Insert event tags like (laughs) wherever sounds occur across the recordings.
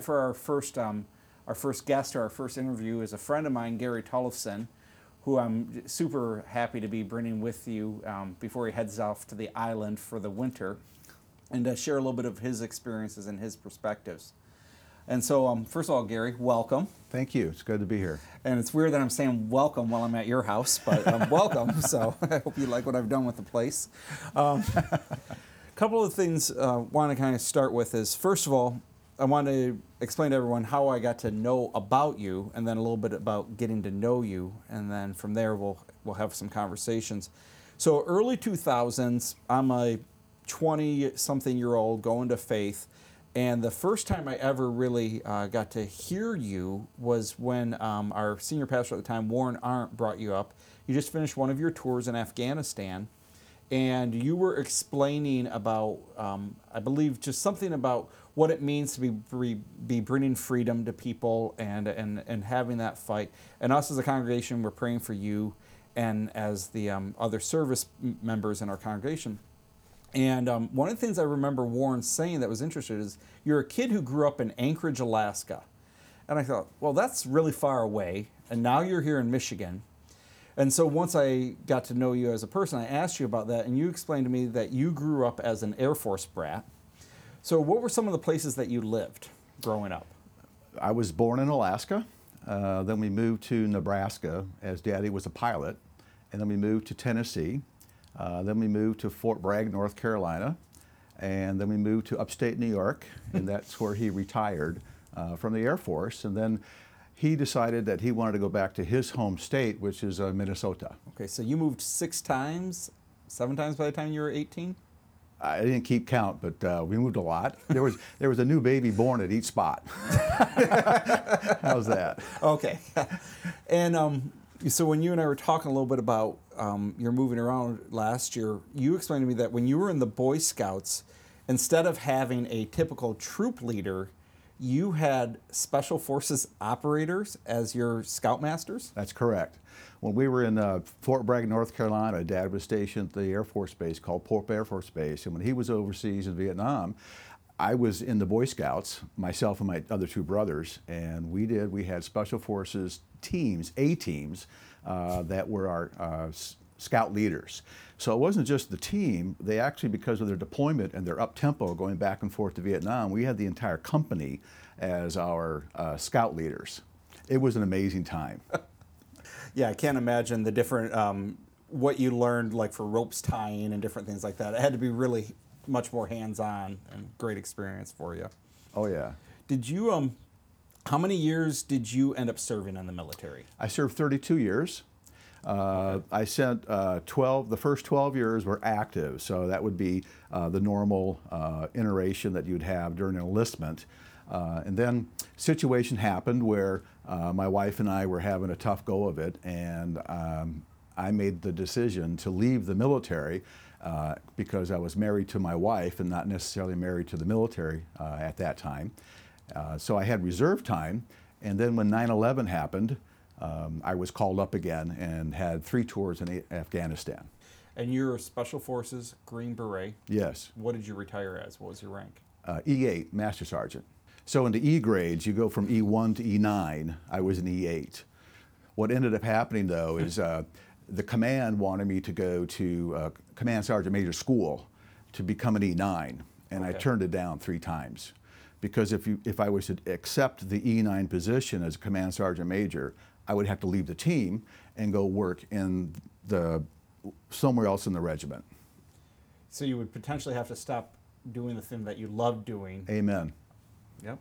For our first, um, our first guest or our first interview is a friend of mine, Gary Tollefson, who I'm super happy to be bringing with you um, before he heads off to the island for the winter and to share a little bit of his experiences and his perspectives. And so, um, first of all, Gary, welcome. Thank you. It's good to be here. And it's weird that I'm saying welcome while I'm at your house, but um, (laughs) welcome. So (laughs) I hope you like what I've done with the place. A um, (laughs) couple of things I uh, want to kind of start with is first of all, I want to explain to everyone how I got to know about you, and then a little bit about getting to know you, and then from there we'll we'll have some conversations. So early 2000s, I'm a 20 something year old going to faith, and the first time I ever really uh, got to hear you was when um, our senior pastor at the time, Warren Arndt, brought you up. You just finished one of your tours in Afghanistan, and you were explaining about, um, I believe, just something about what it means to be, be bringing freedom to people and, and, and having that fight. And us as a congregation, we're praying for you and as the um, other service members in our congregation. And um, one of the things I remember Warren saying that was interesting is you're a kid who grew up in Anchorage, Alaska. And I thought, well, that's really far away. And now you're here in Michigan. And so once I got to know you as a person, I asked you about that, and you explained to me that you grew up as an Air Force brat. So, what were some of the places that you lived growing up? I was born in Alaska. Uh, then we moved to Nebraska as daddy was a pilot. And then we moved to Tennessee. Uh, then we moved to Fort Bragg, North Carolina. And then we moved to upstate New York. and that's where he retired uh, from the Air Force. And then he decided that he wanted to go back to his home state, which is uh, Minnesota. Okay, so you moved six times, seven times by the time you were 18? I didn't keep count, but uh, we moved a lot. (laughs) There was there was a new baby born at each spot. (laughs) How's that? Okay. (laughs) And um, so when you and I were talking a little bit about um, your moving around last year, you explained to me that when you were in the Boy Scouts, instead of having a typical troop leader, you had special forces operators as your scoutmasters? That's correct. When we were in uh, Fort Bragg, North Carolina, Dad was stationed at the Air Force Base called Pope Air Force Base. And when he was overseas in Vietnam, I was in the Boy Scouts, myself and my other two brothers, and we did, we had special forces teams, A teams, uh, that were our uh, scout leaders. So it wasn't just the team, they actually, because of their deployment and their up tempo going back and forth to Vietnam, we had the entire company as our uh, scout leaders. It was an amazing time. (laughs) yeah, I can't imagine the different um, what you learned like for ropes tying and different things like that. It had to be really much more hands-on and great experience for you. Oh yeah. Did you um how many years did you end up serving in the military? I served 32 years. Uh, okay. I sent uh, 12, the first 12 years were active, so that would be uh, the normal uh, iteration that you'd have during enlistment. Uh, and then situation happened where uh, my wife and I were having a tough go of it, and um, I made the decision to leave the military uh, because I was married to my wife and not necessarily married to the military uh, at that time. Uh, so I had reserve time, and then when 9/11 happened, um, I was called up again and had three tours in Afghanistan. And you're Special Forces Green Beret. Yes. What did you retire as? What was your rank? Uh, E8, Master Sergeant. So into E grades, you go from E1 to E9. I was an E8. What ended up happening though is uh, the command wanted me to go to uh, Command Sergeant Major School to become an E9, and okay. I turned it down three times. Because if, you, if I was to accept the E9 position as Command Sergeant Major, I would have to leave the team and go work in the somewhere else in the regiment. So you would potentially have to stop doing the thing that you love doing. Amen. Yep.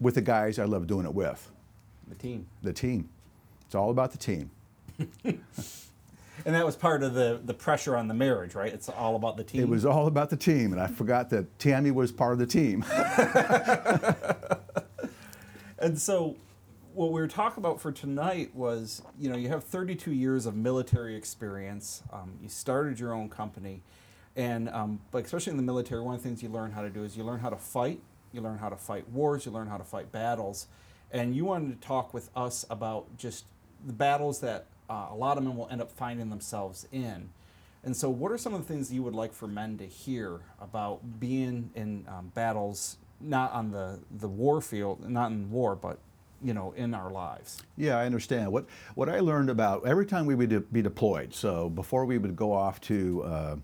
With the guys I love doing it with. The team. The team. It's all about the team. (laughs) and that was part of the, the pressure on the marriage, right? It's all about the team. It was all about the team, and I forgot that Tammy was part of the team. (laughs) and so, what we were talking about for tonight was, you know, you have 32 years of military experience. Um, you started your own company, and um, but especially in the military, one of the things you learn how to do is you learn how to fight you learn how to fight wars, you learn how to fight battles. And you wanted to talk with us about just the battles that uh, a lot of men will end up finding themselves in. And so, what are some of the things you would like for men to hear about being in um, battles not on the the war field, not in war, but you know, in our lives. Yeah, I understand. What what I learned about every time we would de- be deployed. So before we would go off to uh,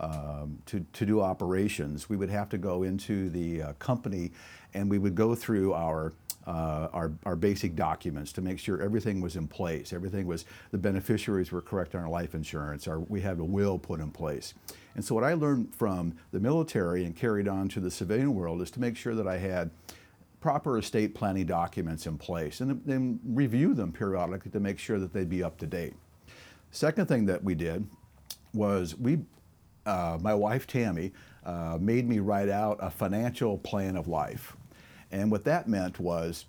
um, to, to do operations, we would have to go into the uh, company and we would go through our, uh, our, our basic documents to make sure everything was in place. Everything was, the beneficiaries were correct on our life insurance, our, we had a will put in place. And so what I learned from the military and carried on to the civilian world is to make sure that I had proper estate planning documents in place and then review them periodically to make sure that they'd be up to date. Second thing that we did was we uh, my wife Tammy uh, made me write out a financial plan of life. And what that meant was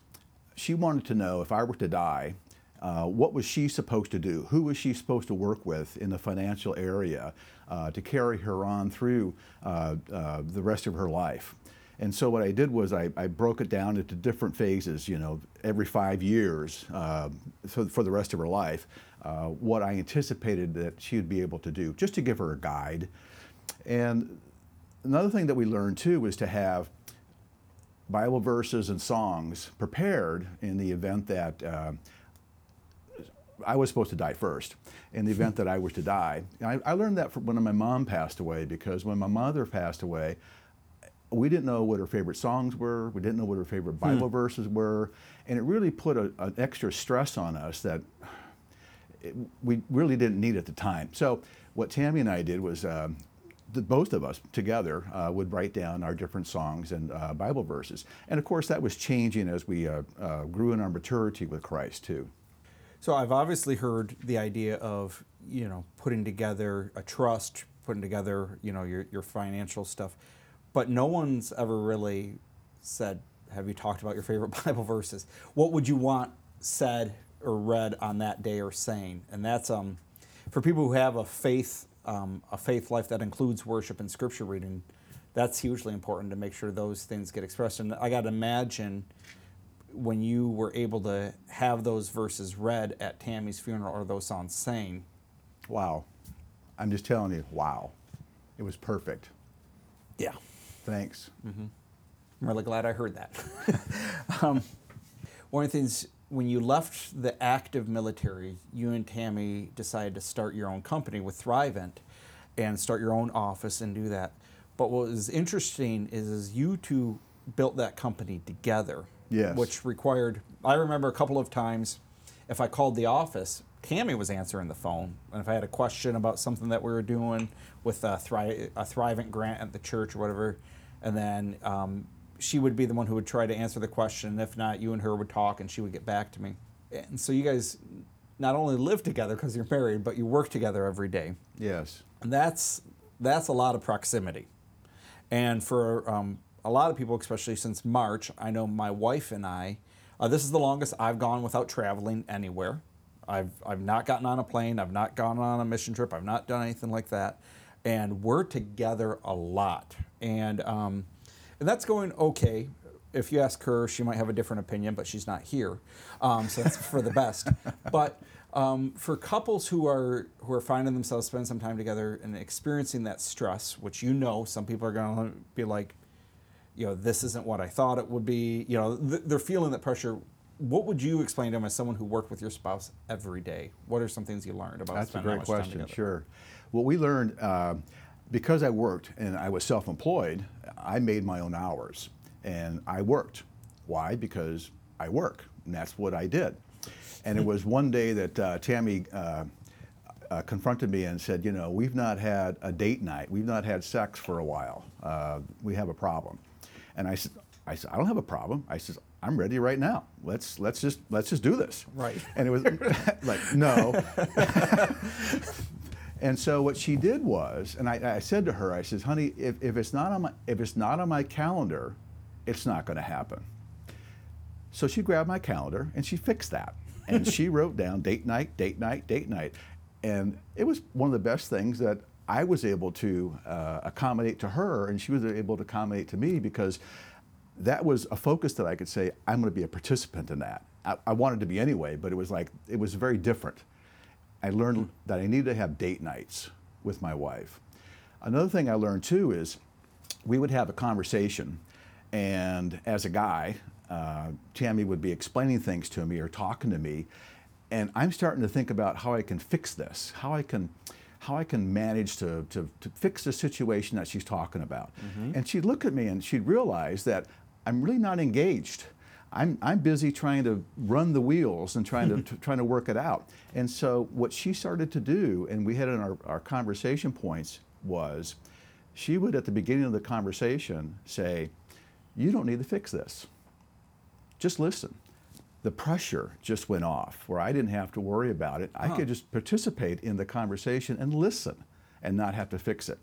she wanted to know if I were to die, uh, what was she supposed to do? Who was she supposed to work with in the financial area uh, to carry her on through uh, uh, the rest of her life? And so what I did was I, I, broke it down into different phases, you know, every five years uh, so for the rest of her life, uh, what I anticipated that she would be able to do, just to give her a guide. And another thing that we learned too was to have Bible verses and songs prepared in the event that uh, I was supposed to die first. In the event that I was to die, I, I learned that from when my mom passed away because when my mother passed away, we didn't know what her favorite songs were. We didn't know what her favorite hmm. Bible hmm. verses were, and it really put a, an extra stress on us that it, we really didn't need at the time. So what Tammy and I did was. Uh, the, both of us together uh, would write down our different songs and uh, Bible verses. And of course, that was changing as we uh, uh, grew in our maturity with Christ, too. So I've obviously heard the idea of, you know, putting together a trust, putting together, you know, your, your financial stuff but no one's ever really said, Have you talked about your favorite (laughs) Bible verses? What would you want said or read on that day or saying? And that's um, for people who have a faith, um, a faith life that includes worship and scripture reading. That's hugely important to make sure those things get expressed. And I got to imagine when you were able to have those verses read at Tammy's funeral or those songs sang. Wow. I'm just telling you, wow. It was perfect. Yeah. Thanks. Mm-hmm. I'm really glad I heard that. (laughs) um, one of the things, when you left the active military, you and Tammy decided to start your own company with Thrivent and start your own office and do that. But what was interesting is, is you two built that company together. Yes. Which required, I remember a couple of times, if I called the office, Tammy was answering the phone. And if I had a question about something that we were doing with a, Thri- a Thrivent grant at the church or whatever, and then um, she would be the one who would try to answer the question. And If not, you and her would talk, and she would get back to me. And so you guys not only live together because you're married, but you work together every day. Yes. And that's that's a lot of proximity. And for um, a lot of people, especially since March, I know my wife and I. Uh, this is the longest I've gone without traveling anywhere. I've I've not gotten on a plane. I've not gone on a mission trip. I've not done anything like that. And we're together a lot. And um, and that's going okay. If you ask her, she might have a different opinion, but she's not here, um, so that's for the best. (laughs) But um, for couples who are who are finding themselves spending some time together and experiencing that stress, which you know, some people are going to be like, you know, this isn't what I thought it would be. You know, th- they're feeling that pressure what would you explain to them as someone who worked with your spouse every day? What are some things you learned about? That's a great question. Sure. What we learned uh, because I worked and I was self-employed, I made my own hours and I worked. Why? Because I work, and that's what I did. And it (laughs) was one day that uh, Tammy. Uh, uh, confronted me and said, You know, we've not had a date night. We've not had sex for a while. Uh, we have a problem. And I said, I said, I don't have a problem. I said, I'm ready right now. Let's let's just let's just do this. Right. (laughs) And it was (laughs) like no. (laughs) and so what she did was, and I, I, said to her, I says, honey, if, if it's not on my if it's not on my calendar, it's not going to happen. So she grabbed my calendar and she fixed that, and she wrote down date night, date night, date night, and it was one of the best things that I was able to uh, accommodate to her, and she was able to accommodate to me because that was a focus that I could say, I'm going to be a participant in that. I, I, wanted to be anyway, but it was like, it was very different. I learned that I needed to have date nights with my wife. Another thing I learned too is we would have a conversation, And as a guy, uh, Tammy would be explaining things to me or talking to me, and I'm starting to think about how I can fix this, how I can, how I can manage to, to, to fix the situation that she's talking about. And she'd look at me and she'd realize that I'm really not engaged. I'm, I'm busy trying to run the wheels and trying to, mm-hmm. to trying to work it out. And so what she started to do, and we had in our, our conversation points, was she would at the beginning of the conversation say, "You don't need to fix this. Just listen." The pressure just went off where I didn't have to worry about it. I uh-huh. could just participate in the conversation and listen and not have to fix it.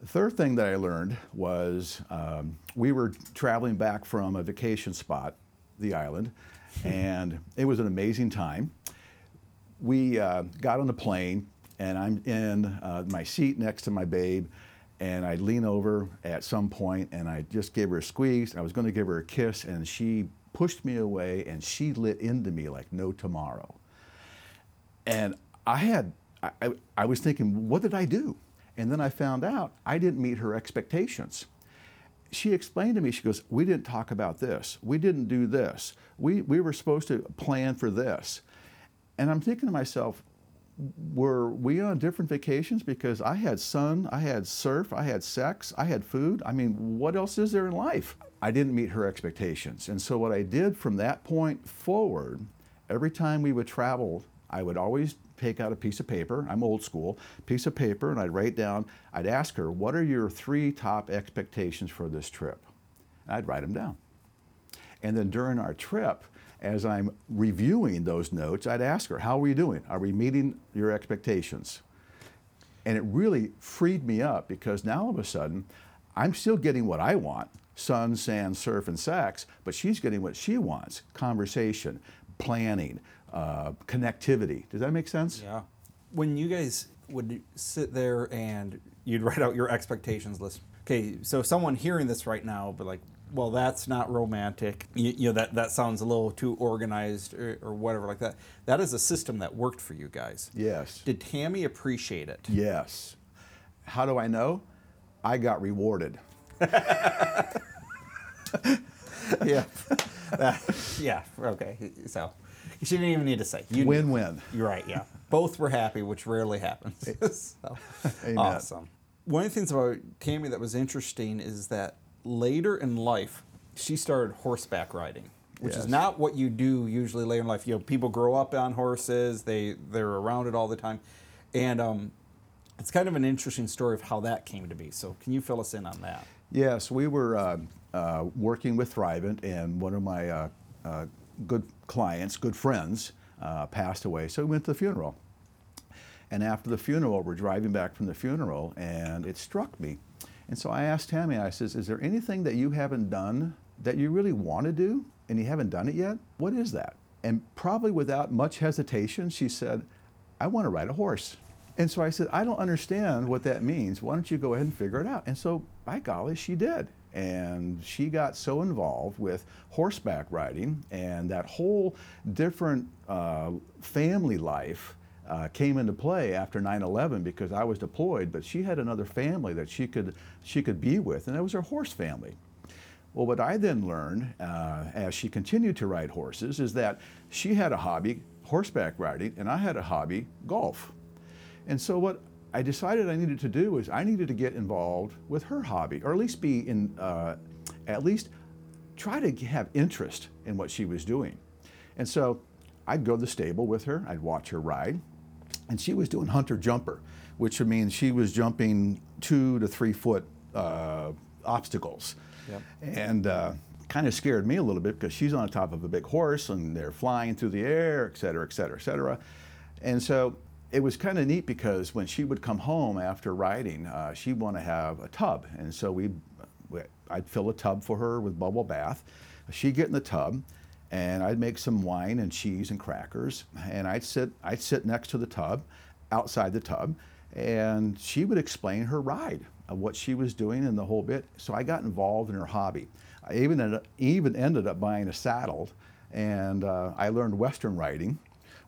The third thing that I learned was um, we were traveling back from a vacation spot, the island, (laughs) and it was an amazing time. We uh, got on the plane, and I'm in uh, my seat next to my babe, and I lean over at some point, and I just gave her a squeeze. I was going to give her a kiss, and she pushed me away, and she lit into me like no tomorrow. And I had, I, I, I was thinking, what did I do? And then I found out I didn't meet her expectations. She explained to me, she goes, We didn't talk about this. We didn't do this. We, we were supposed to plan for this. And I'm thinking to myself, were we on different vacations? Because I had sun, I had surf, I had sex, I had food. I mean, what else is there in life? I didn't meet her expectations. And so, what I did from that point forward, every time we would travel, I would always take out a piece of paper. I'm old school, piece of paper, and I'd write down, I'd ask her, What are your three top expectations for this trip? And I'd write them down. And then during our trip, as I'm reviewing those notes, I'd ask her, How are we doing? Are we meeting your expectations? And it really freed me up because now all of a sudden, I'm still getting what I want sun, sand, surf, and sex, but she's getting what she wants conversation, planning, uh, connectivity. Does that make sense? Yeah. When you guys would sit there and you'd write out your expectations list. Okay, so someone hearing this right now, but like, well, that's not romantic. You, you know that that sounds a little too organized or, or whatever like that. That is a system that worked for you guys. Yes. Did Tammy appreciate it? Yes. How do I know? I got rewarded. (laughs) (laughs) yeah. That- yeah. Okay. So she didn't even need to say. You. Win win. You're right. Yeah. Both were happy, which rarely happens. (laughs) (laughs) so, Amen. awesome. One of the things about Tammy that was interesting is that later in life, she started horseback riding, which is not what you do usually later in life. You know, people grow up on horses; they they're around it all the time, and um, it's kind of an interesting story of how that came to be. So, can you fill us in on that? Yes, we were uh, uh, working with Thrivent, and one of my uh, uh, good clients, good friends, uh, passed away. So we went to the funeral. And after the funeral, we're driving back from the funeral, and it struck me. And so I asked Tammy, I says, Is there anything that you haven't done that you really want to do and you haven't done it yet? What is that? And probably without much hesitation, she said, I want to ride a horse. And so I said, I don't understand what that means. Why don't you go ahead and figure it out? And so, by golly, she did. And she got so involved with horseback riding and that whole different uh, family life uh, came into play after 9/11 because I was deployed, but she had another family that she could she could be with, and that was her horse family. Well, what I then learned uh, as she continued to ride horses is that she had a hobby, horseback riding, and I had a hobby, golf. And so what I decided I needed to do was I needed to get involved with her hobby, or at least be in, uh, at least try to have interest in what she was doing. And so I'd go to the stable with her, I'd watch her ride, and she was doing hunter jumper, which means she was jumping two to three foot uh, obstacles. Yep. And uh, kind of scared me a little bit because she's on top of a big horse and they're flying through the air, et cetera, et cetera, et cetera. And so it was kind of neat because when she would come home after riding, uh, she'd want to have a tub. And so we, I'd fill a tub for her with bubble bath. She'd get in the tub and I'd make some wine and cheese and crackers. And I'd sit, I'd sit next to the tub, outside the tub, and she would explain her ride what she was doing and the whole bit. So I got involved in her hobby. I even ended even ended up buying a saddle, and uh, I learned Western riding,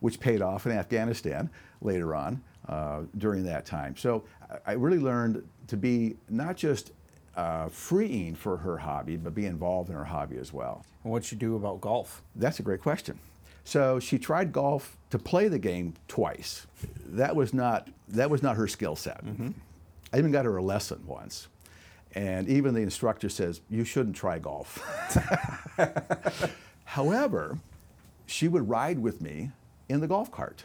which paid off in Afghanistan later on uh, during that time. So I- really learned to be not just uh, freeing for her hobby, but be involved in her hobby as well. And what'd you do about golf? That's a great question. So she tried golf to play the game twice. That was not that was not her skill set. I even got her a lesson once, and even the instructor says you shouldn't try golf. (laughs) (laughs) However, she would ride with me in the golf cart.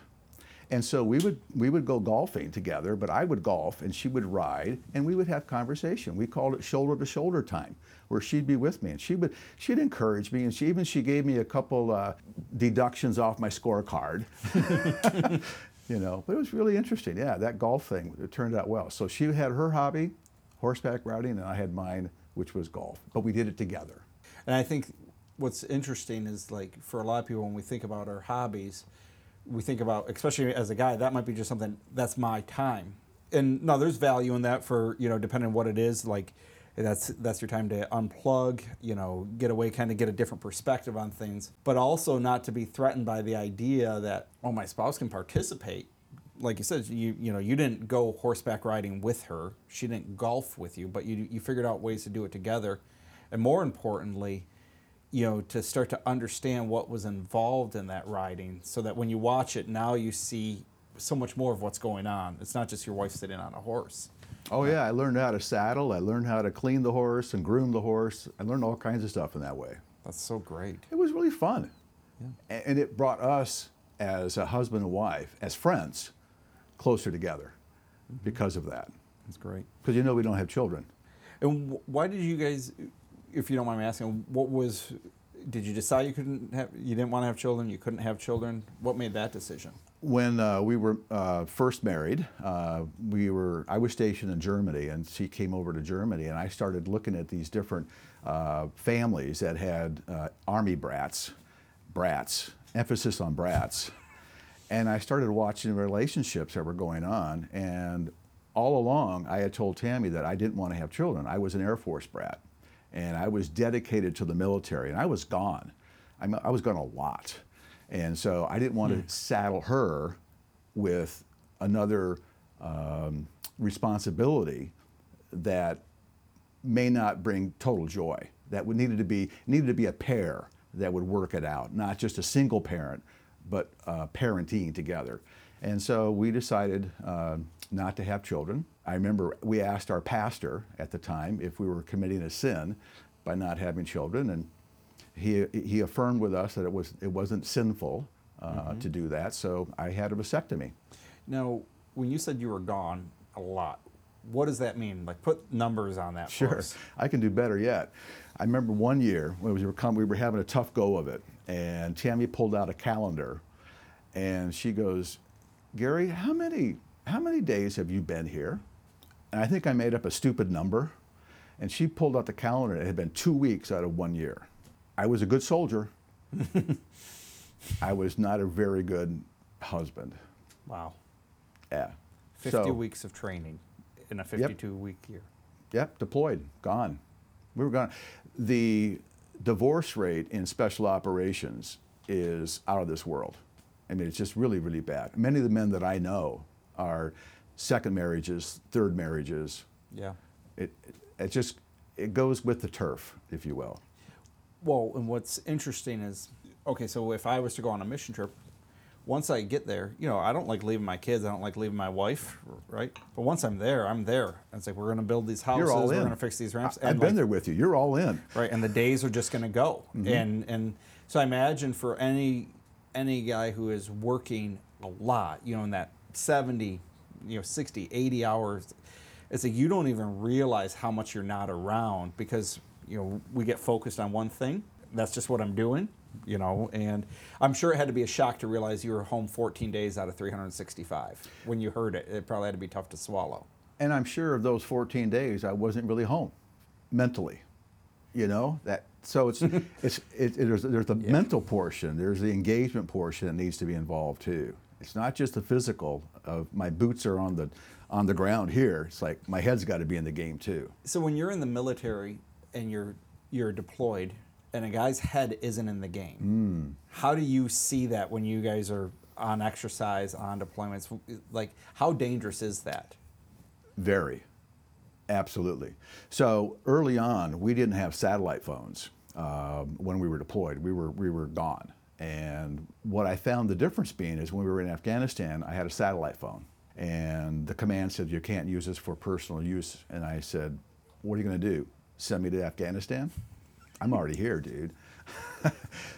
And so we would we would go golfing together, but I would golf and she would ride and we would have conversation. We called it shoulder to shoulder time, where she'd be with me and she would she'd encourage me and she even she gave me a couple uh, deductions off my scorecard. (laughs) you know, but it was really interesting. Yeah, that golf thing it turned out well. So she had her hobby, horseback riding, and I had mine, which was golf. But we did it together. And I think what's interesting is like for a lot of people when we think about our hobbies, we think about especially as a guy that might be just something that's my time. And no, there's value in that for you know depending on what it is like. That's that's your time to unplug, you know, get away, kind of get a different perspective on things, but also not to be threatened by the idea that oh my spouse can participate like you said, you you know you didn't go horseback riding with her. She didn't golf with you, but you you figured out ways to do it together, and more importantly, you know to start to understand what was involved in that riding, so that when you watch it now you see so much more of what's going on. It's not just your wife sitting on a horse. Oh yeah, I learned how to saddle. I learned how to clean the horse and groom the horse. I learned all kinds of stuff in that way. That's so great. It was really fun, A- and it brought us as a husband and wife, as friends, closer together mm-hmm. because of that. That's great. Because you know we don't have children. And why did you guys, if you don't mind me asking, what was? Did you decide you couldn't have? You didn't want to have children. You couldn't have children. What made that decision? When uh, we were uh, first married, uh, we were I was stationed in Germany, and she came over to Germany, and I started looking at these different uh, families that had uh, army brats, brats, emphasis on brats, and I started watching relationships that were going on, and all along I had told Tammy that I didn't want to have children. I was an Air Force brat, and I was dedicated to the military, and I was gone. I'm, I was gone a lot. And so I didn't want to saddle her with another um, responsibility that may not bring total joy. That would needed to be needed to be a pair that would work it out, not just a single parent, but uh, parenting together. And so we decided uh, not to have children. I remember we asked our pastor at the time if we were committing a sin by not having children, and he, he affirmed with us that it, was, it wasn't sinful uh, to do that, so I had a vasectomy. Now, when you said you were gone a lot, what does that mean? Like, put numbers on that. Sure, us. I can do better yet. I remember one year when we were, we were having a tough go of it, and Tammy pulled out a calendar, and she goes, "Gary, how many how many days have you been here?" And I think I made up a stupid number, and she pulled out the calendar. and It had been two weeks out of one year. I was a good soldier. (laughs) I was not a very good husband. Wow. Yeah. 50 So- weeks of training in a 52 week year. Yep, deployed, gone. We were gone. The divorce rate in special operations is out of this world. I mean, it's just really, really bad. Many of the men that I know are second marriages, third marriages. Yeah. It, it just it goes with the turf, if you will. Well, and what's interesting is okay, so if I was to go on a mission trip, once I get there, you know, I don't like leaving my kids, I don't like leaving my wife, right? But once I'm there, I'm there. And it's like, we're going to build these houses, You're all we're going to fix these ramps. I, have and been like, there with you. You're all in. right and the days are just going to go Mm-hmm. and and so i imagine for any any guy who is working a lot you know in that 70 you know 60 80 hours it's like you don't even realize how much you're not around because you know we get focused on one thing that's just what i'm doing you know and i'm sure it had to be a shock to realize you were home 14 days out of 365 when you heard it it probably had to be tough to swallow And I'm sure of those 14 days, I wasn't really home mentally. You know that. So it's (laughs) it's it, it, there's there's the mental portion. There's the engagement portion that needs to be involved too. It's not just the physical of my boots are on the on the ground here. It's like my head's got to be in the game too. So when you're in the military and you're you're deployed and a guy's head isn't in the game, mm. how do you see that when you guys are on exercise, on deployments? Like, how dangerous is that? Very. Absolutely. So early on, we didn't have satellite phones um, when we were deployed. We were we were gone. And what I found the difference being is when we were in Afghanistan, I had a satellite phone, and the command said you can't use this for personal use. And I said, "What are you going to do? Send me to Afghanistan? I'm already here, dude." (laughs)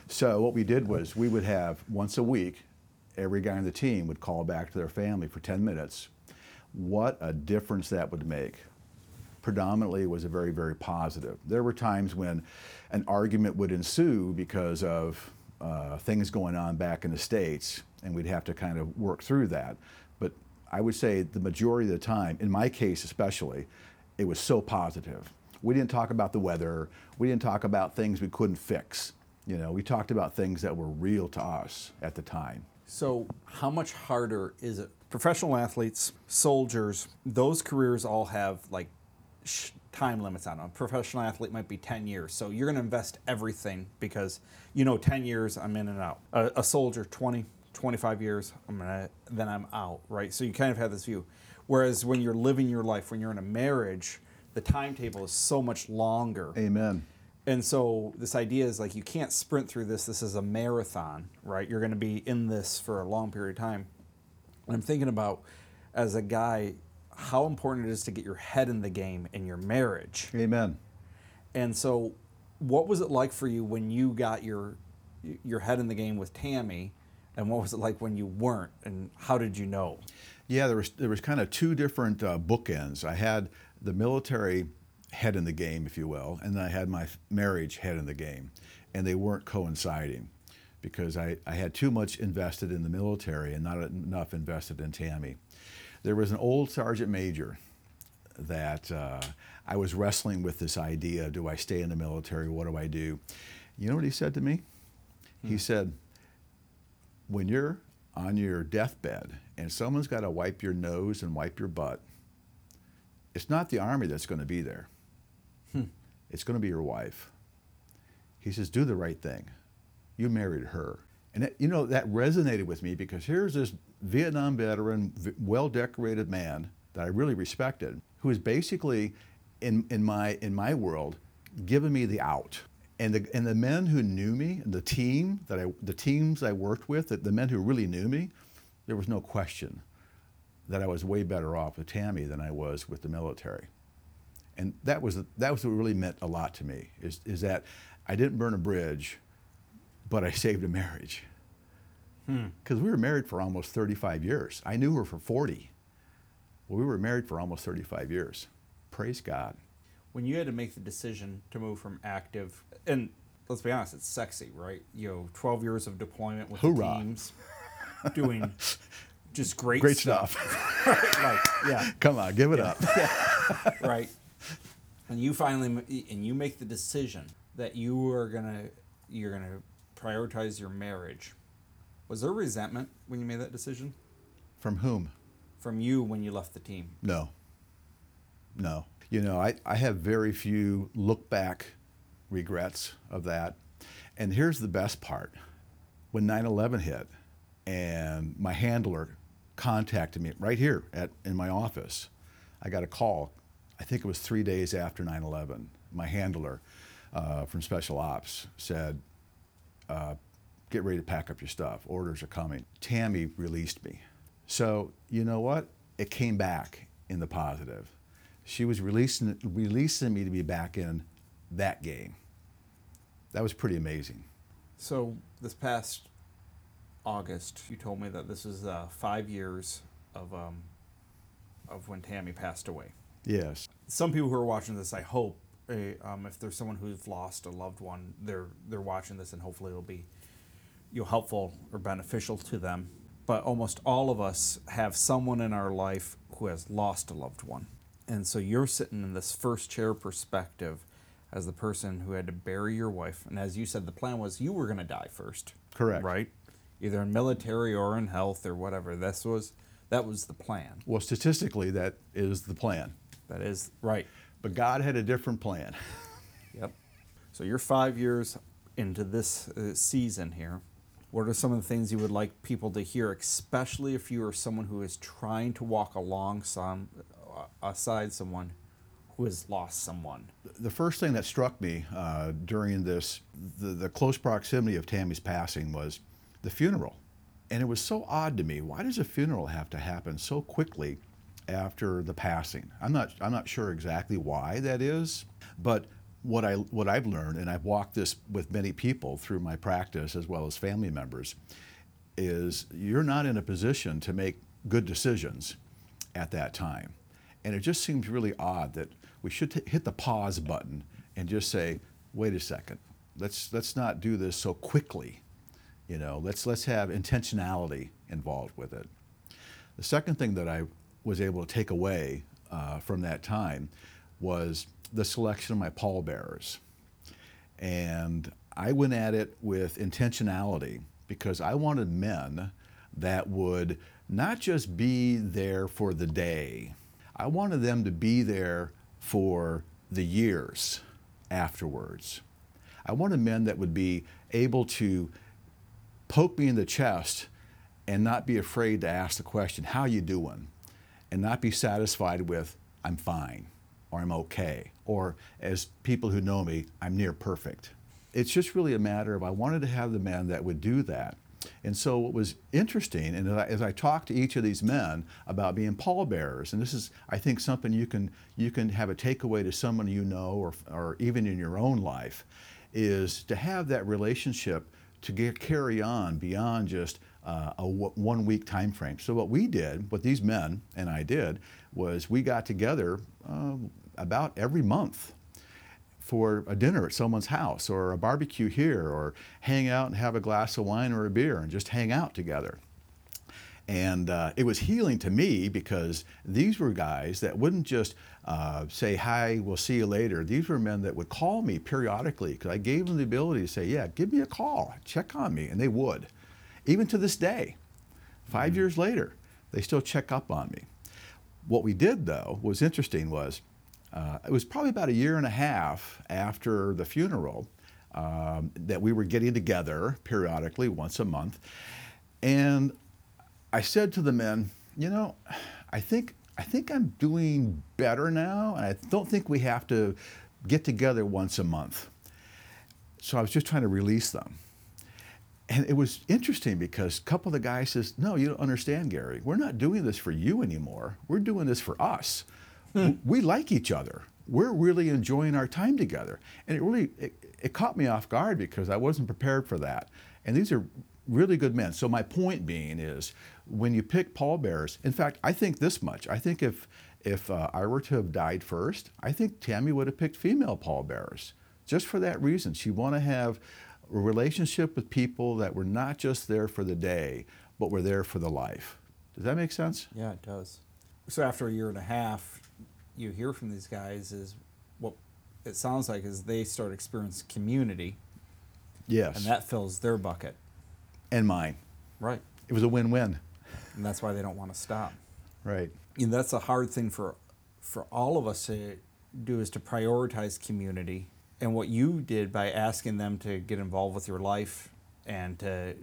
so what we did was we would have once a week, every guy on the team would call back to their family for 10 minutes. What a difference that would make predominantly was a very, very positive. There were times when an argument would ensue because of uh, things going on back in the States, and we'd have to kind of work through that. But I would say the majority of the time, in my case especially, it was so positive. We didn't talk about the weather, we didn't talk about things we couldn't fix. You know, we talked about things that were real to us at the time. So, how much harder is it? Professional athletes, soldiers, those careers all have like time limits on them. A professional athlete might be 10 years. So, you're going to invest everything because you know 10 years I'm in and out. A, a soldier 20, 25 years, I'm gonna then I'm out, right? So you kind of have this view. Whereas when you're living your life, when you're in a marriage, the timetable is so much longer. Amen. And so this idea is like you can't sprint through this. This is a marathon, right? You're going to be in this for a long period of time. And I'm thinking about as a guy how important it is to get your head in the game in your marriage. Amen. And so what was it like for you when you got your your head in the game with Tammy and what was it like when you weren't and how did you know? Yeah, there was there was kind of two different uh, bookends. I had the military head in the game, if you will, and then I had my marriage head in the game, and they weren't coinciding because I, I had too much invested in the military and not enough invested in Tammy. There was an old sergeant major that uh, I was wrestling with this idea do I stay in the military? What do I do? You know what he said to me? He said, when you're on your deathbed and someone's got to wipe your nose and wipe your butt, it's not the army that's going to be there. It's going to be your wife. He says, do the right thing. You married her. And that, you know, that resonated with me because here's this Vietnam veteran, well decorated man that I really respected, who is basically, in, in, my, in my world, giving me the out. And the, and the men who knew me, the team that I, the teams I worked with, the, the men who really knew me, there was no question that I was way better off with Tammy than I was with the military. And that was, that was what really meant a lot to me, is, is that I didn't burn a bridge, but I saved a marriage. Hmm. Because we were married for almost 35 years. I knew her for 40. Well, we were married for almost 35 years. Praise God. When you had to make the decision to move from active and let's be honest, it's sexy, right? You know, 12 years of deployment with Hoorah. teams, doing (laughs) just great, Great stuff. stuff. (laughs) like, yeah, Come on, give it up. (laughs) right. And you finally and you make the decision that you are gonna you're gonna prioritize your marriage. Was there resentment when you made that decision From whom? from you when you left the team? No. No. You know, I, I have very few look back regrets of that. And here's the best part when 9 11 hit, and my handler contacted me right here at, in my office, I got a call. I think it was three days after 9 11. My handler uh, from Special Ops said, uh, Get ready to pack up your stuff. Orders are coming. Tammy released me. So, you know what? It came back in the positive. She was releasing, releasing me to be back in that game. That was pretty amazing. So this past August, you told me that this is uh, five years of um, of when Tammy passed away. Yes. Some people who are watching this, I hope, uh, um, if there's someone who's lost a loved one, they're they're watching this, and hopefully it'll be you know, helpful or beneficial to them. But almost all of us have someone in our life who has lost a loved one, and so you're sitting in this first chair perspective as the person who had to bury your wife. And as you said, the plan was you were going to die first. Correct. Right? Either in military or in health or whatever. This was that was the plan. Well, statistically, that is the plan. That is right. But God had a different plan. Yep. So you're five years into this uh, season here. What are some of the things you would like people to hear, especially if you are someone who is trying to walk along some, uh, aside someone who has lost someone. The first thing that struck me uh, during this, the, the close proximity of Tammy's passing was the funeral. And it was so odd to me. Why does a funeral have to happen so quickly after the passing? I'm not, I'm not sure exactly why that is, but what, I, what I've learned, and I've walked this with many people through my practice as well as family members, is you're not in a position to make good decisions at that time. And it just seems really odd that we should t- hit the pause button and just say, wait a second, let's, let's not do this so quickly. You know, let's, let's have intentionality involved with it. The second thing that I was able to take away uh, from that time was the selection of my pallbearers. And I went at it with intentionality because I wanted men that would not just be there for the day, I wanted them to be there for the years afterwards. I wanted men that would be able to poke me in the chest and not be afraid to ask the question, how you doing? And not be satisfied with, I'm fine, or I'm okay, or as people who know me, I'm near perfect. It's just really a matter of I wanted to have the men that would do that. And so what was interesting, and as I, talked to each of these men about being pallbearers, and this is, I think, something you can you can have a takeaway to someone you know, or or even in your own life, is to have that relationship to get carry on beyond just uh, a w- one week time frame. So what we did, what these men and I did, was we got together uh, about every month for a dinner at someone's house or a barbecue here or hang out and have a glass of wine or a beer and just hang out together. And uh, it was healing to me because these were guys that wouldn't just uh, say, Hi, we'll see you later. These were men that would call me periodically because I gave them the ability to say, Yeah, give me a call, check on me. And they would. Even to this day, 5 mm-hmm. years later, they still check up on me. What we did, though, was interesting was uh, it was probably about a year and a half after the funeral um, that we were getting together periodically once a month. And I said to the men, you know, I think, I think I'm doing better now, and I don't think we have to get together once a month. So I was just trying to release them. And it was interesting because a couple of the guys says, no, you don't understand, Gary. We're not doing this for you anymore. We're doing this for us we like each other. We're really enjoying our time together. And it really it, it caught me off guard because I wasn't prepared for that. And these are really good men. So my point being is when you pick pallbearers, in fact, I think this much. I think if if uh, I were to have died first, I think Tammy would have picked female pallbearers just for that reason. She want to have a relationship with people that were not just there for the day, but were there for the life. Does that make sense? Yeah, it does. So after a year and a half, you hear from these guys is what it sounds like is they start experiencing community. Yes. And that fills their bucket. And mine. Right. It was a win-win. And that's why they don't want to stop. Right. And that's a hard thing for for all of us to do is to prioritize community. And what you did by asking them to get involved with your life and to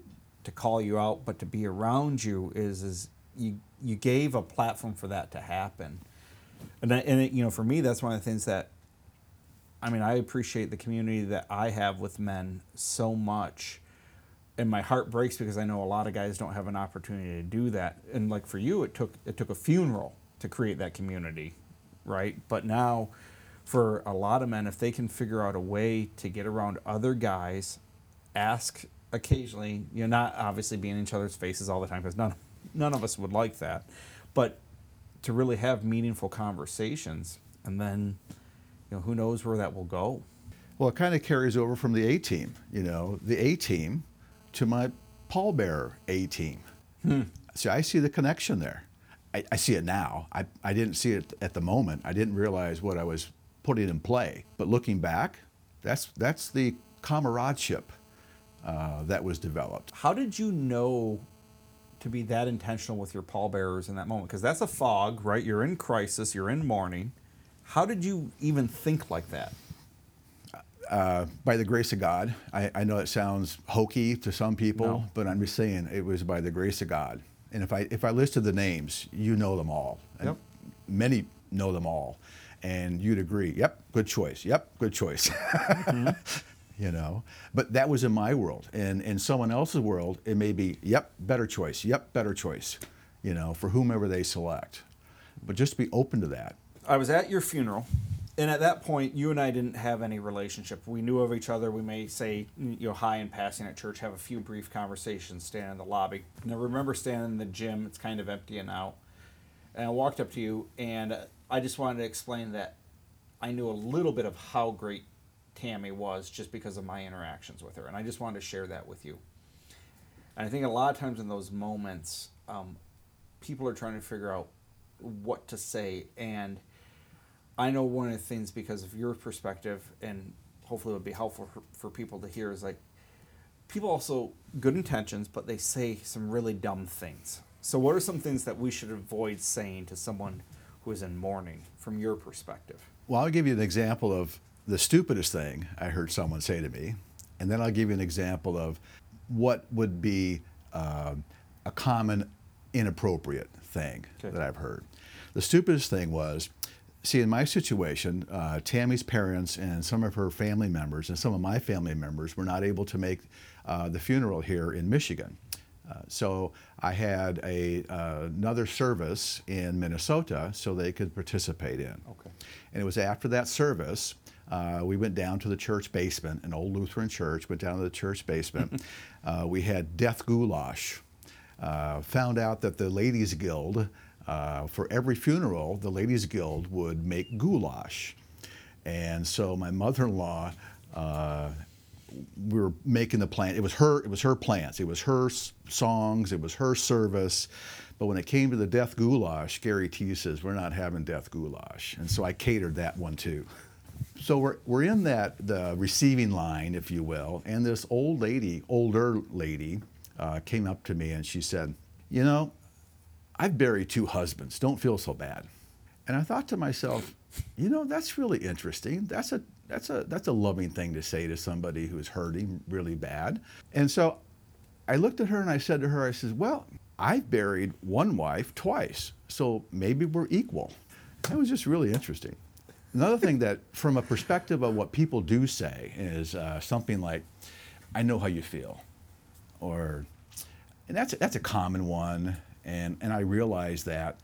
to call you out, but to be around you is is you you gave a platform for that to happen. And, and it, you know, for me, that's one of the things that, I mean, I appreciate the community that I have with men so much. And my heart breaks because I know a lot of guys don't have an opportunity to do that. And like for you, it took it took a funeral to create that community, right? But now, for a lot of men, if they can figure out a way to get around other guys, ask occasionally, you know, not obviously being in each other's faces all the time because none none of us would like that, but to really have meaningful conversations. And then, you know, who knows where that will go. Well, it kind of carries over from the A team, you know, the A team to my pallbearer A team. Hmm. See, I see the connection there. I, I, see it now. I, I didn't see it at the moment. I didn't realize what I was putting in play. But looking back, that's, that's the comradeship uh, that was developed. How did you know to be that intentional with your pallbearers in that moment? Because that's a fog, right? You're in crisis, you're in mourning. How did you even think like that? Uh, by the grace of God. I, I, know it sounds hokey to some people, no. but I'm just saying it was by the grace of God. And if I if I listed the names, you know them all. Yep. Many know them all. And you'd agree, yep, good choice, yep, good choice. Mm-hmm. (laughs) you know, but that was in my world. And in someone else's world, it may be, yep, better choice, yep, better choice, you know, for whomever they select. But just be open to that. I was at your funeral and at that point, you and I didn't have any relationship. We knew of each other. We may say, you know, hi in passing at church, have a few brief conversations, stand in the lobby. I remember standing in the gym. It's kind of empty and out. And I walked up to you, and I just wanted to explain that I knew a little bit of how great Tammy was just because of my interactions with her. And I just wanted to share that with you. And I think a lot of times in those moments, um, people are trying to figure out what to say. And I know one of the things because of your perspective, and hopefully it would be helpful for, for people to hear, is like people also good intentions, but they say some really dumb things. So, what are some things that we should avoid saying to someone who is in mourning from your perspective? Well, I'll give you an example of the stupidest thing I heard someone say to me, and then I'll give you an example of what would be uh, a common inappropriate thing okay. that I've heard. The stupidest thing was see, in my situation, uh, Tammy's parents and some of her family members and some of my family members were not able to make uh, the funeral here in Michigan. Uh, so I had a uh, another service in Minnesota so they could participate in. Okay. And it was after that service. Uh, we went down to the church basement, an old Lutheran church, went down to the church basement. (laughs) Uh, we had death goulash. found out that the Ladies Guild uh, for every funeral, the Ladies Guild would make goulash. And so my mother-in-law, uh, we were making the plan. It was her. It was her plants. It was her songs. It was her service. But when it came to the death goulash, Gary T says we're not having death goulash, and so I catered that one too. So we're we're in that the receiving line, if you will, and this old lady, older lady, uh, came up to me and she said, "You know, I've buried two husbands. Don't feel so bad. And I thought to myself, you know, that's really interesting. That's a that's a that's a loving thing to say to somebody who's hurting really bad. And so I looked at her and I said to her, I said, Well, I've buried one wife twice, so maybe we're equal. That was just really interesting. Another thing that, from a perspective of what people do say, is uh, something like, "I know how you feel," or, and that's that's a common one and and I realized that.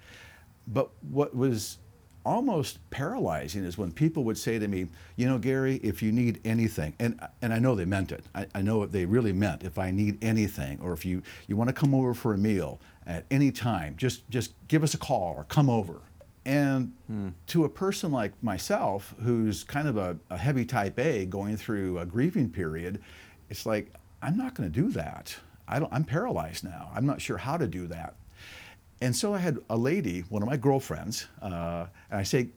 But what was almost paralyzing is when people would say to me, you know, Gary, if you need anything, and and I know they meant it. I, I know what they really meant. If I need anything, or if you you want to come over for a meal at any time, just just give us a call or come over. And hmm. to a person like myself, who's kind of a, a heavy type A going through a grieving period, it's like I'm not going to do that. I don't, I'm paralyzed now. I'm not sure how to do that. And so I had a lady, one of my girlfriends, uh, and I say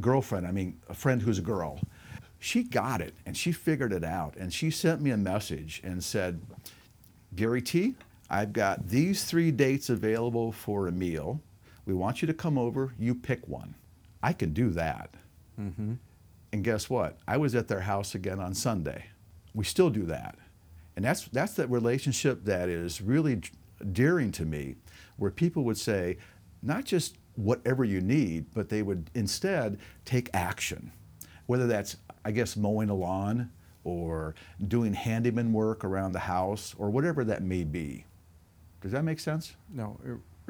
girlfriend, I mean a friend who's a girl. She got it and she figured it out. And she sent me a message and said, Gary T, I've got these three dates available for a meal. We want you to come over. You pick one. I can do that. Mm-hmm. And guess what? I was at their house again on Sunday. We still do that. And that's, that's that relationship that is really dearing to me where people would say, not just whatever you need, but they would instead take action. Whether that's, I guess, mowing a lawn or doing handyman work around the house or whatever that may be. Does that make sense? No,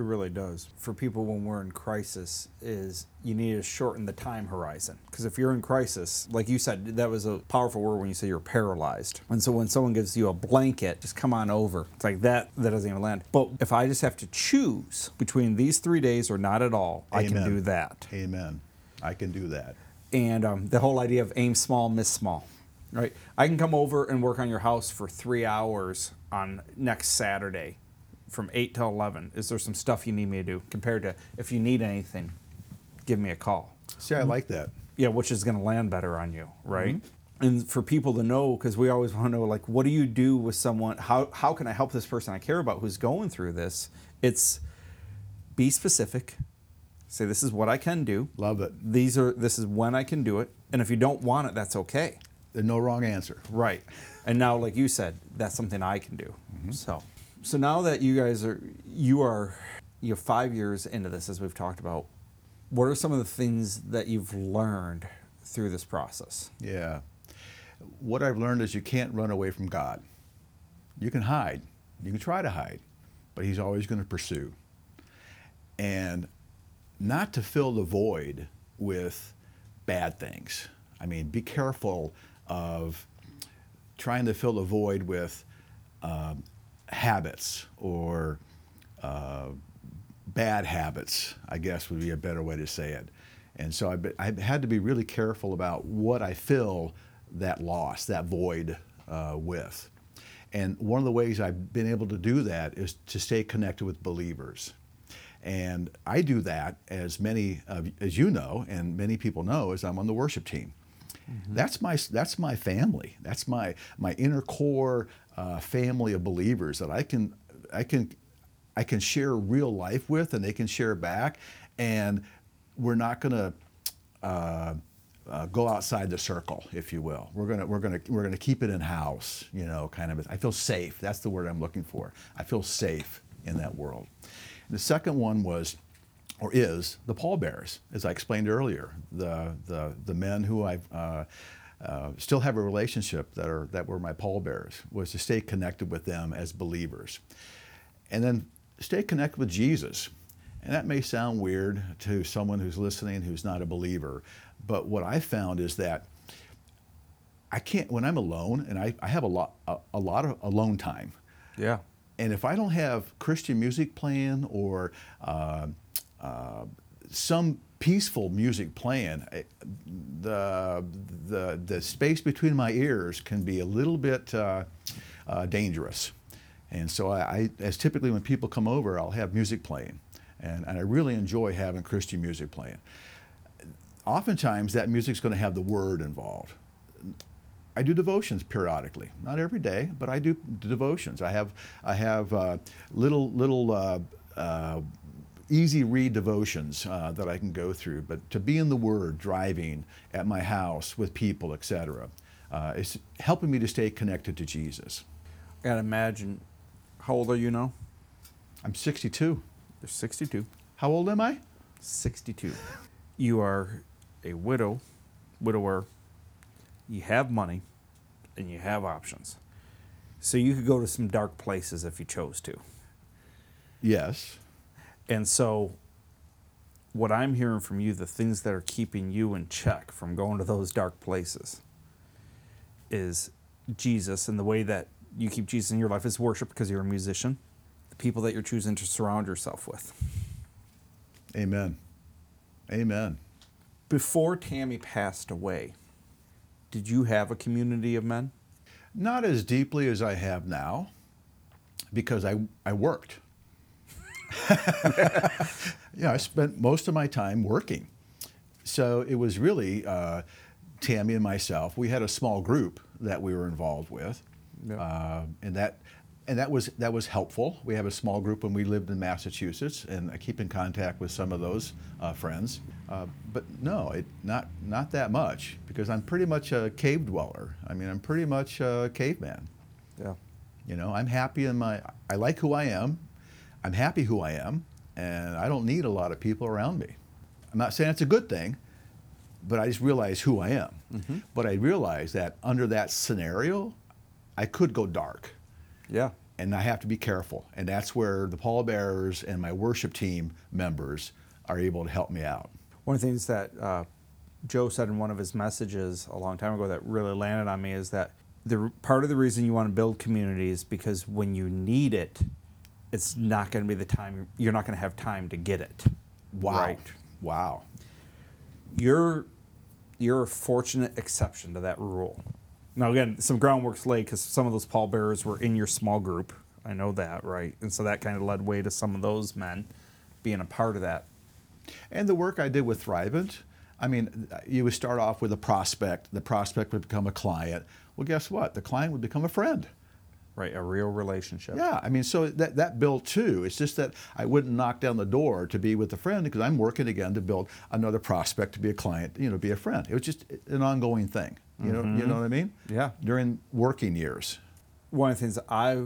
it, really does. For people when we're in crisis, is you need to shorten the time horizon. Because if you're in crisis, like you said, that was a powerful word when you say you're paralyzed. And so when someone gives you a blanket, just come on over. It's like that, that doesn't even land. But if I just have to choose between these three days or not at all, Amen. I can do that. Amen. I can do that. And um, the whole idea of aim small, miss small right? I can come over and work on your house for three hours on next Saturday from 8 till 11 is there some stuff you need me to do compared to if you need anything give me a call? See i like that. Yeah which is going to land better on you right? Mm-hmm. and for people to know because we always want to know like what do you do with someone how, how can i help this person i care about who's going through this? It's be specific. Say this is what i can do. Love it. These are this is when i can do it. And if you don't want it that's okay. There's no wrong answer. Right. And now like you said that's something i can do. Mm-hmm. so so now that you guys are you are you know five years into this as we've talked about What are some of the things that you've learned through this process? Yeah. What I've learned is you can't run away from God. You can hide, you can try to hide, but He's always going to pursue. And not to fill the void with bad things. I mean, be careful of trying to fill the void with uh, habits or uh, bad habits, I guess would be a better way to say it. And so I've, I've had to be really careful about what I fill that loss, that void uh, with. And one of the ways I've been able to do that is to stay connected with believers. And I do that as many of, as you know, and many people know, as I'm on the worship team. Mm-hmm. That's my that's my family. That's my my inner core uh, family of believers that I can I can I can share real life with, and they can share back. And we're not going to uh, uh, go outside the circle, if you will. We're gonna we're gonna we're gonna keep it in house, you know, kind of. I feel safe. That's the word I'm looking for. I feel safe in that world. And the second one was, or is, the pallbearers, as I explained earlier. The the the men who I uh, uh, still have a relationship that are that were my pallbearers was to stay connected with them as believers, and then stay connected with Jesus. And that may sound weird to someone who's listening who's not a believer, but what I found is that I can't when I'm alone, and I, I have a lot a, a lot of alone time. Yeah. And if I don't have Christian music playing or uh, uh, some peaceful music playing, the, the, the space between my ears can be a little bit uh, uh, dangerous. And so I, I, as typically when people come over, I'll have music playing. And, and I really enjoy having Christian music playing. Oftentimes that music's going to have the word involved. I do devotions periodically, not every day, but I do devotions. I have I have uh, little little uh, uh, easy read devotions uh, that I can go through. But to be in the Word, driving at my house with people, etc., uh, is helping me to stay connected to Jesus. I gotta imagine. How old are you now? I'm 62. You're 62. How old am I? 62. You are a widow, widower. You have money, and you have options. So you could go to some dark places if you chose to. Yes. And so, what I'm hearing from you, the things that are keeping you in check from going to those dark places, is Jesus and the way that you keep Jesus in your life is worship because you're a musician, the people that you're choosing to surround yourself with. Amen. Amen. Before Tammy passed away, did you have a community of men? Not as deeply as I have now, because I, I worked. (laughs) yeah, I spent most of my time working. So it was really uh, Tammy and myself. We had a small group that we were involved with, yeah. uh, and that and that was that was helpful. We have a small group when we lived in Massachusetts, and I keep in contact with some of those uh, friends. Uh, but no, it, not not that much because I'm pretty much a cave dweller. I mean, I'm pretty much a caveman. Yeah. You know, I'm happy in my. I like who I am. I'm happy who I am, and I don't need a lot of people around me. I'm not saying it's a good thing, but I just realize who I am. Mm-hmm. But I realize that under that scenario, I could go dark. Yeah. And I have to be careful. And that's where the pallbearers and my worship team members are able to help me out. One of the things that uh, Joe said in one of his messages a long time ago that really landed on me is that the part of the reason you want to build communities because when you need it, it's not going to be the time you're not going to have time to get it. Wow. Right? Wow. You're you're a fortunate exception to that rule. Now again, some groundwork's laid because some of those pallbearers were in your small group. I know that, right? And so that kind of led way to some of those men being a part of that. And the work I did with Thrivent, I mean, you would start off with a prospect. The prospect would become a client. Well, guess what? The client would become a friend. Right, a real relationship. Yeah, I mean, so that, that built too. It's just that I wouldn't knock down the door to be with a friend because I'm working again to build another prospect to be a client, you know, be a friend. It was just an ongoing thing. You know, mm-hmm. you know what I mean? Yeah. During working years. One of the things I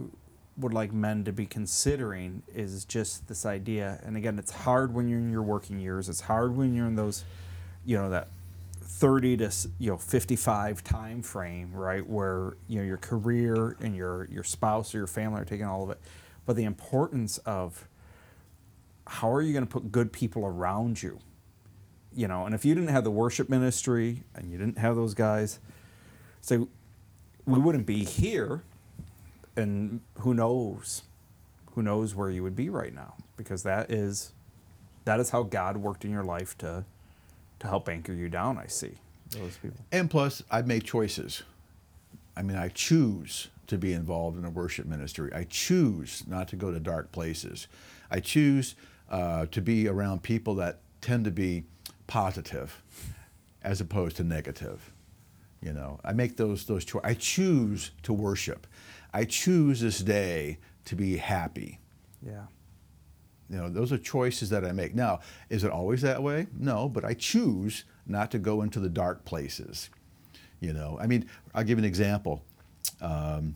would like men to be considering is just this idea. And again, it's hard when you're in your working years. It's hard when you're in those, you know, that 30 to you know 55 time frame, right, where you know your career and your your spouse or your family are taking all of it. But the importance of how are you going to put good people around you? You know, and if you didn't have the worship ministry and you didn't have those guys, so we wouldn't be here and who knows who knows where you would be right now because that is that is how God worked in your life to to help anchor you down I see those people And plus, I've made choices. I mean, I choose to be involved in a worship ministry. I choose not to go to dark places. I choose uh, to be around people that tend to be positive as opposed to negative. You know, I make those those choices. I choose to worship. I choose this day to be happy. yeah You know, those are choices that I make. Now, is it always that way? No, but I choose not to go into the dark places. You know, I mean, I'll give an example. Um,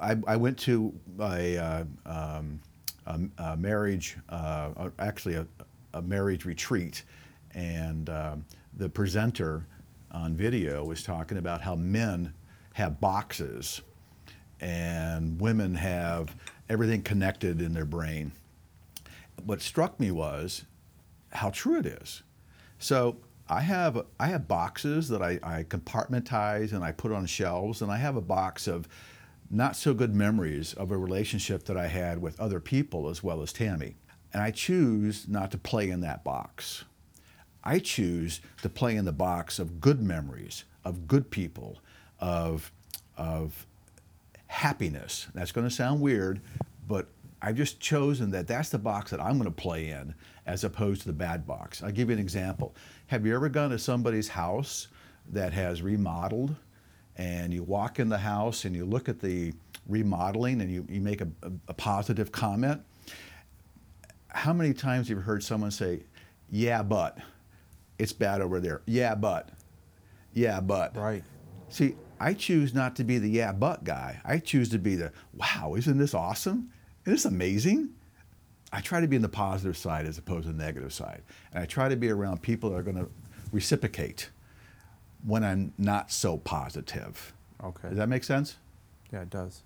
I, I went to a, uh, um, a, a marriage, uh, uh, actually a, a marriage retreat, and um, the presenter on video was talking about how men have boxes and women have everything connected in their brain what struck me was how true it is. So I have I have boxes that I, I compartmentize and I put on shelves, and I have a box of not so good memories of a relationship that I had with other people as well as Tammy. And I choose not to play in that box. I choose to play in the box of good memories, of good people, of, of happiness. That's going to sound weird, but I've just chosen that that's the box that I'm going to play in as opposed to the bad box. I'll give you an example. Have you ever gone to somebody's house that has remodeled and you walk in the house and you look at the remodeling and you, you make a, a, a positive comment? How many times have you heard someone say, Yeah, but it's bad over there? Yeah, but. Yeah, but. right See, I choose not to be the yeah but guy. I choose to be the wow, isn't this awesome? Isn't this amazing? I try to be in the positive side as opposed to the negative side. And I try to be around people that are going to reciprocate when I'm not so positive. okay Does that make sense? Yeah, it does.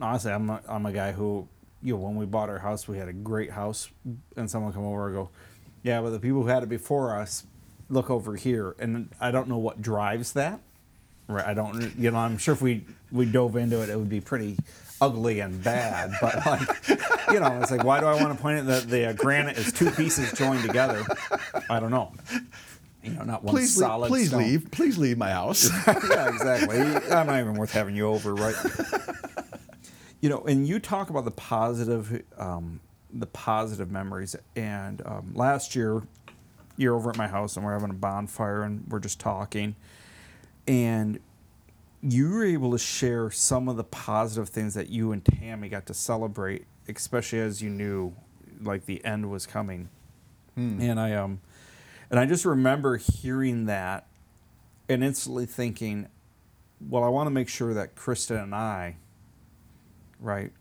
Honestly, I'm a, I'm a guy who, you know, when we bought our house, we had a great house, and someone come over and go, yeah, but the people who had it before us, look over here, and I don't know what drives that. Right, I don't, you know, I'm sure if we we dove into it, it would be pretty ugly and bad. But like, you know, it's like, why do I want to point at that the uh, granite is two pieces joined together? I don't know. You know, not one Please, leave, please stone. leave. Please leave my house. (laughs) yeah, exactly. I'm not even worth having you over, right? you know, and you talk about the positive, um, the positive memories. And um, last year, you're over at my house and we're having a bonfire and we're just talking, and you were able to share some of the positive things that you and Tammy got to celebrate, especially as you knew, like the end was coming. And I um, and I just remember hearing that and instantly thinking, well, I want to make sure that Kristen and I, right,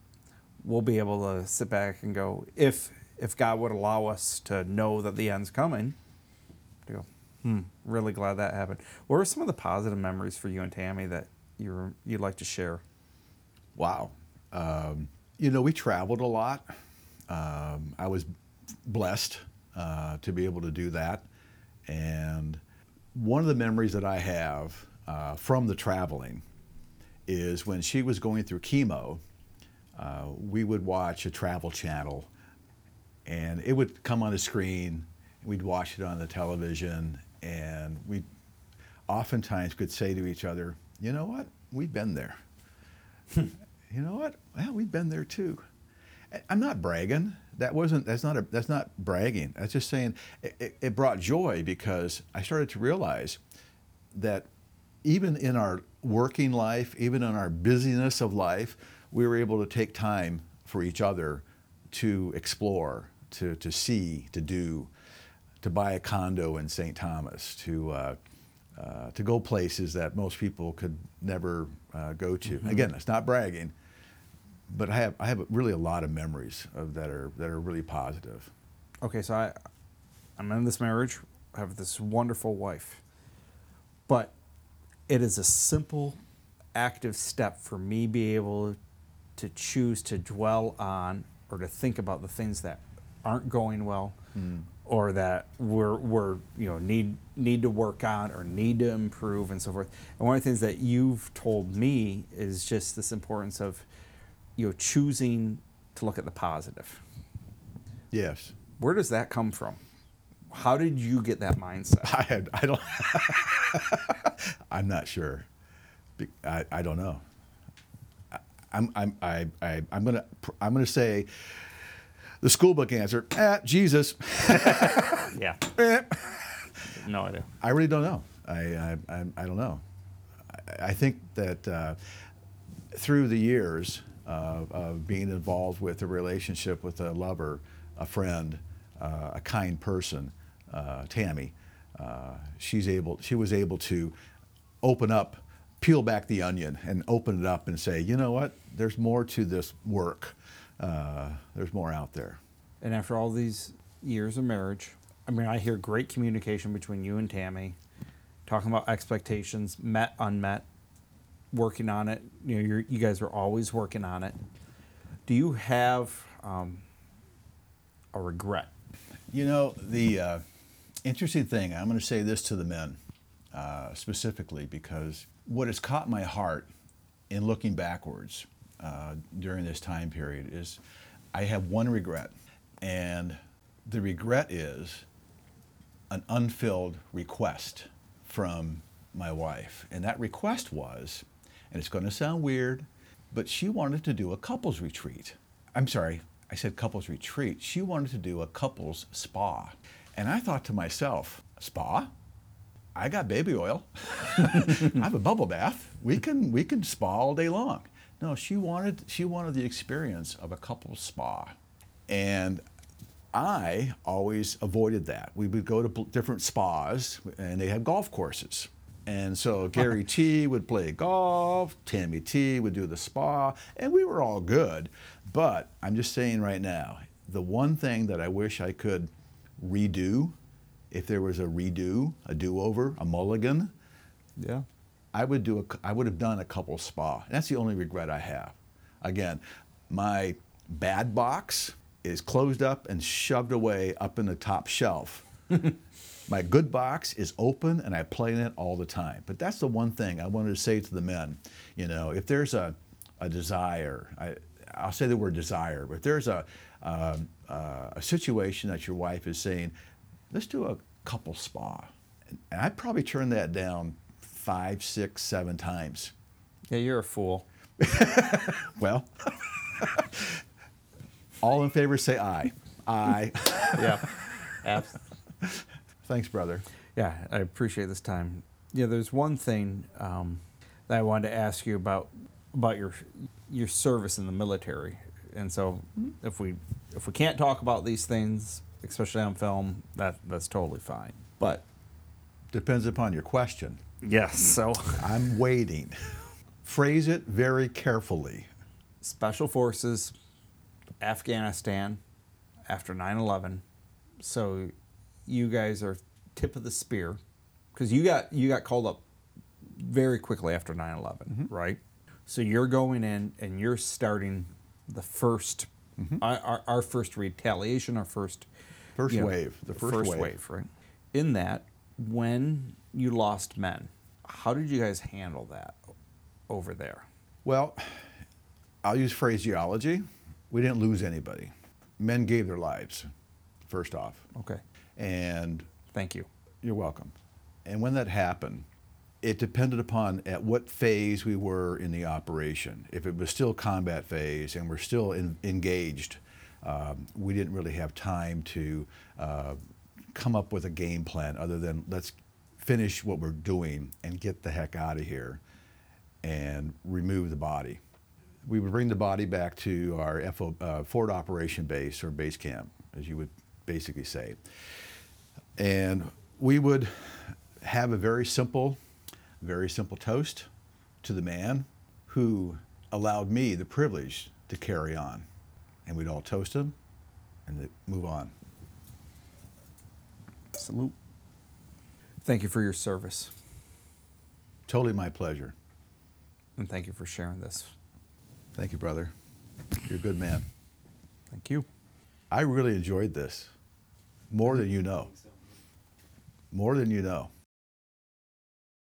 will be able to sit back and go, if if God would allow us to know that the end's coming, hmm, really glad that happened. What are some of the positive memories for you and Tammy that you're you'd like to share? Wow. Um, you know, we traveled a lot. Um, I was blessed uh, to be able to do that. And one of the memories that I have uh, from the traveling is when she was going through chemo, uh, we would watch a travel channel and it would come on the screen. We'd watch it on the television and we oftentimes could say to each other, you know what? We've been there hmm. you know what? Well, we've been there too. I'm not bragging. That wasn't. That's not. A, that's not bragging. That's just saying it, it, it brought joy because I started to realize that even in our working life, even in our busyness of life, we were able to take time for each other to explore, to to see, to do, to buy a condo in St. Thomas, to uh, uh, to go places that most people could never uh, go to. Again, it's not bragging, but I have I have really a lot of memories of that are that are really positive. Okay, so I, I'm in this marriage. I have this wonderful wife, but it is a simple, active step for me be able to choose to dwell on or to think about the things that aren't going well, or that we're we're you know need need to work on or need to improve and so forth. And one of the things that you've told me is just this importance of you know choosing to look at the positive. Yes. Where does that come from? How did you get that mindset? (laughs) I had I don't (laughs) I'm not sure. I, I don't know. I- I'm I'm I, I I'm gonna I'm gonna say the school book answer. Ah, Jesus. (laughs) Yeah. (laughs) Eh. No idea. I really don't know. I I, I, don't know. I, I think that uh, through the years of, of being involved with a relationship with a lover, a friend, uh, a kind person, uh, Tammy, uh, she's able. She was able to open up, peel back the onion, and open it up and say, you know what? There's more to this work. Uh, there's more out there. And after all these years of marriage, I mean, I hear great communication between you and Tammy, talking about expectations, met, unmet, working on it. You know, you're, you guys are always working on it. Do you have um, a regret? You know, the uh, interesting thing, I'm going to say this to the men uh, specifically because what has caught my heart in looking backwards uh, during this time period is I have one regret. And the regret is an unfilled request from my wife. And that request was, and it's going to sound weird, but she wanted to do a couples retreat. I'm sorry, I said couples retreat. She wanted to do a couples spa. And I thought to myself, spa? I got baby oil. (laughs) I have a bubble bath. We can we can spa all day long. No, she wanted she wanted the experience of a couple spa. And I always avoided that. We would go to different spas, and they had golf courses. And so (laughs) Gary T would play golf, Tammy T would do the spa, and we were all good. But I'm just saying right now, the one thing that I wish I could redo, if there was a redo, a do-over, a mulligan, Yeah. I would do a, I would have done a couple spa. That's the only regret I have. Again, my bad box is closed up and shoved away up in the top shelf. (laughs) my good box is open and I play in it all the time. But that's the one thing I wanted to say to the men. You know, if there's a, a desire, I, I'll say the word desire, but if there's a, um, uh, a situation that your wife is saying, let's do a couple spa. And I'd probably turn that down five, six, seven times. Yeah, you're a fool. (laughs) Well, (laughs) all in favor say aye. Aye. (laughs) Yeah. Abs- Thanks, brother. Yeah, I appreciate this time. Yeah, there's one thing um, that I wanted to ask you about about your your service in the military, and so if we if we can't talk about these things, especially on film, that that's totally fine. But Depends upon your question. Yes, so I'm waiting. Phrase it very carefully. special forces, Afghanistan, after 9/11. So you guys are tip of the spear because you got you got called up very quickly after 9/11, mm-hmm. right? So you're going in and you're starting the 1st mm-hmm. our, our, our first retaliation, our first First you know, wave, the first wave. right? In that, when you lost men, how did you guys handle that over there? Well, I'll use phraseology. We didn't lose anybody. Men gave their lives, first off. Okay, And thank you. You're welcome. And when that happened, it depended upon at what phase we were in the operation. If it was still combat phase and we're still in, engaged, um, we didn't really have time to uh, come up with a game plan other than let's finish what we're doing and get the heck out of here and remove the body. We would bring the body back to our FO, uh, forward operation base or base camp, as you would basically say. And we would have a very simple, very simple toast to the man who allowed me the privilege to carry on. And we'd all toast him and move on. Salute. Thank you for your service, Totally my pleasure. and thank you for sharing this. Thank you, brother. You're a good man. Thank you. I really enjoyed this more than you know. More than you know.